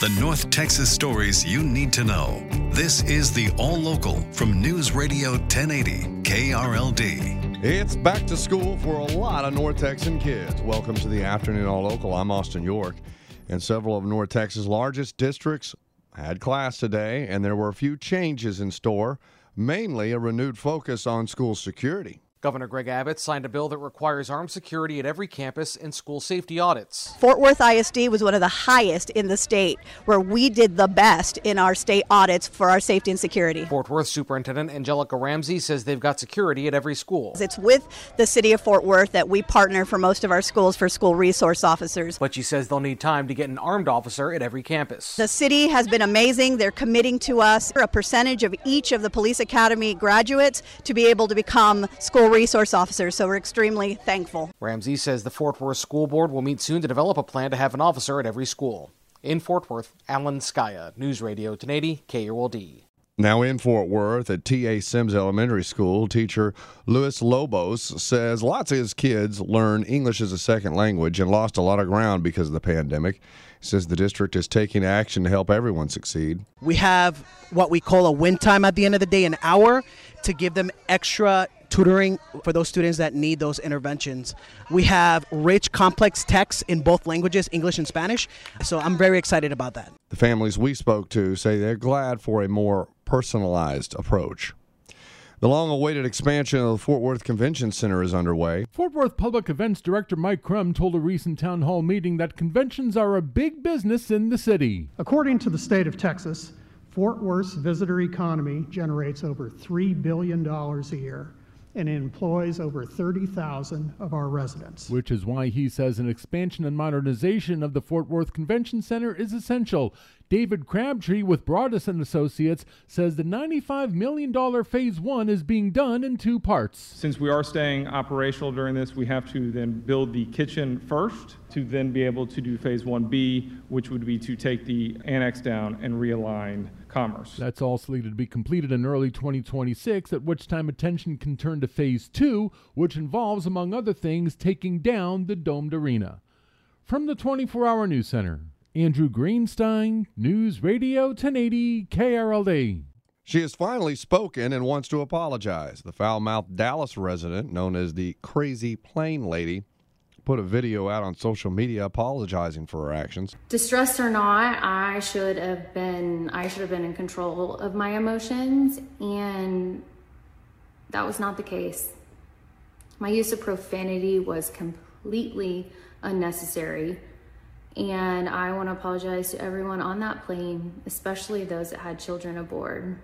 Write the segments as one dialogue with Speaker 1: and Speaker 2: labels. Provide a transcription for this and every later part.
Speaker 1: The North Texas stories you need to know. This is the All Local from News Radio 1080 KRLD.
Speaker 2: It's back to school for a lot of North Texan kids. Welcome to the Afternoon All Local. I'm Austin York. And several of North Texas' largest districts had class today, and there were a few changes in store, mainly a renewed focus on school security.
Speaker 3: Governor Greg Abbott signed a bill that requires armed security at every campus and school safety audits.
Speaker 4: Fort Worth ISD was one of the highest in the state, where we did the best in our state audits for our safety and security.
Speaker 3: Fort Worth Superintendent Angelica Ramsey says they've got security at every school.
Speaker 4: It's with the city of Fort Worth that we partner for most of our schools for school resource officers.
Speaker 3: But she says they'll need time to get an armed officer at every campus.
Speaker 4: The city has been amazing. They're committing to us a percentage of each of the police academy graduates to be able to become school resource officers. So we're extremely thankful.
Speaker 3: Ramsey says the Fort Worth School Board will meet soon to develop a plan to have an officer at every school. In Fort Worth, Alan Scaia, News Radio 1080 KRLD.
Speaker 2: Now in Fort Worth at T.A. Sims Elementary School, teacher Luis Lobos says lots of his kids learn English as a second language and lost a lot of ground because of the pandemic. He says the district is taking action to help everyone succeed.
Speaker 5: We have what we call a win time at the end of the day, an hour, to give them extra tutoring for those students that need those interventions. We have rich, complex texts in both languages, English and Spanish. So I'm very excited about that.
Speaker 2: The families we spoke to say they're glad for a more personalized approach. The long awaited expansion of the Fort Worth Convention Center is underway.
Speaker 6: Fort Worth Public Events Director Mike Crum told a recent town hall meeting that conventions are a big business in the city.
Speaker 7: According to the state of Texas, Fort Worth's visitor economy generates over $3 billion a year and employs over 30,000 of our residents.
Speaker 6: Which is why he says an expansion and modernization of the Fort Worth Convention Center is essential. David Crabtree with Broaddus and Associates says the $95 million phase one is being done in two parts.
Speaker 8: Since we are staying operational during this, we have to then build the kitchen first to then be able to do phase 1B, which would be to take the annex down and realign commerce.
Speaker 6: That's all slated to be completed in early 2026, at which time attention can turn to phase two, which involves, among other things, taking down the domed arena. From the 24 Hour News Center, Andrew Greenstein, News Radio 1080 KRLD.
Speaker 2: She has finally spoken and wants to apologize. The foul mouthed Dallas resident, known as the Crazy Plane Lady, put a video out on social media apologizing for her actions.
Speaker 9: Distressed or not, I should have been I should have been in control of my emotions and that was not the case. My use of profanity was completely unnecessary. And I want to apologize to everyone on that plane, especially those that had children aboard.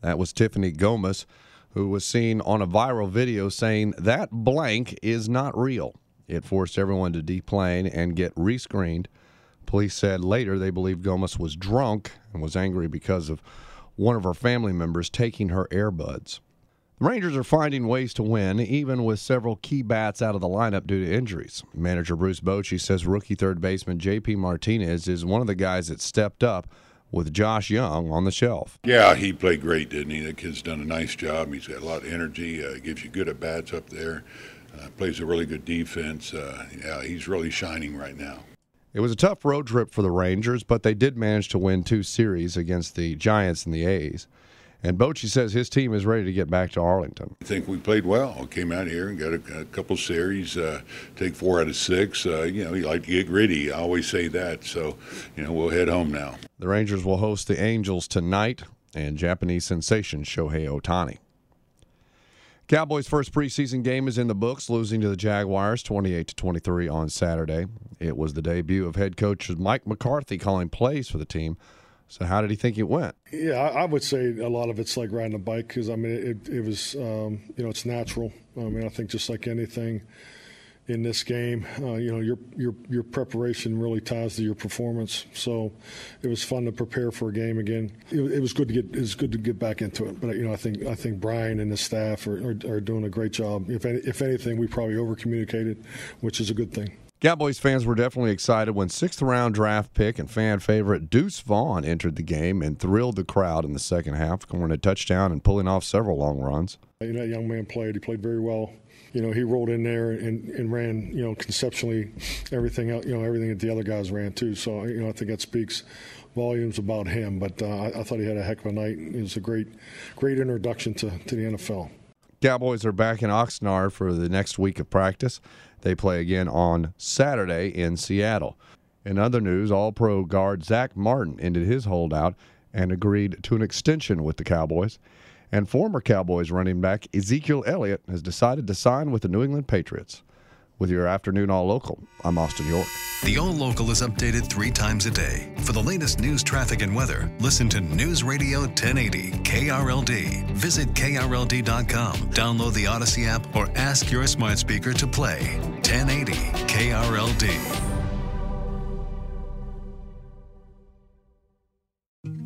Speaker 2: That was Tiffany Gomez, who was seen on a viral video saying that blank is not real. It forced everyone to deplane and get rescreened. Police said later they believe Gomez was drunk and was angry because of one of her family members taking her earbuds. The Rangers are finding ways to win, even with several key bats out of the lineup due to injuries. Manager Bruce Bochy says rookie third baseman J.P. Martinez is one of the guys that stepped up with Josh Jung on the shelf.
Speaker 10: Yeah, he played great, didn't he? That kid's done a nice job. He's got a lot of energy, uh, gives you good at bats up there, uh, plays a really good defense. Uh, yeah, he's really shining right now.
Speaker 2: It was a tough road trip for the Rangers, but they did manage to win two series against the Giants and the A's. And Bochy says his team is ready to get back to Arlington.
Speaker 10: I think we played well. Came out here and got a, a couple series, uh, take four out of six. Uh, you know, you like to get gritty. I always say that. So, you know, we'll head home now.
Speaker 2: The Rangers will host the Angels tonight and Japanese sensation Shohei Ohtani. Cowboys' first preseason game is in the books, losing to the Jaguars 28 to 23 on Saturday. It was the debut of head coach Mike McCarthy calling plays for the team. So, how did he think it went?
Speaker 11: Yeah, I would say a lot of it's like riding a bike because I mean, it, it was, um, you know, it's natural. I mean, I think just like anything in this game, uh, you know, your your your preparation really ties to your performance. So, it was fun to prepare for a game again. It, it was good to get it was good to get back into it. But you know, I think I think Brian and his staff are, are, are doing a great job. If any, if anything, we probably over communicated, which is a good thing.
Speaker 2: Cowboys fans were definitely excited when sixth round draft pick and fan favorite Deuce Vaughn entered the game and thrilled the crowd in the second half, scoring a touchdown and pulling off several long runs.
Speaker 11: You know, that young man played. He played very well. You know, he rolled in there and, and ran, you know, conceptually everything out, you know, everything that the other guys ran too. So, you know, I think that speaks volumes about him. But uh, I, I thought he had a heck of a night. It was a great, great introduction to, to the NFL.
Speaker 2: Cowboys are back in Oxnard for the next week of practice. They play again on Saturday in Seattle. In other news, All Pro guard Zack Martin ended his holdout and agreed to an extension with the Cowboys. And former Cowboys running back Ezekiel Elliott has decided to sign with the New England Patriots. With your afternoon All Local, I'm Austin York.
Speaker 1: The All Local is updated three times a day. For the latest news, traffic, and weather, listen to News Radio 1080 KRLD. Visit KRLD.com, download the Audacy app, or ask your smart speaker to play 1080 KRLD.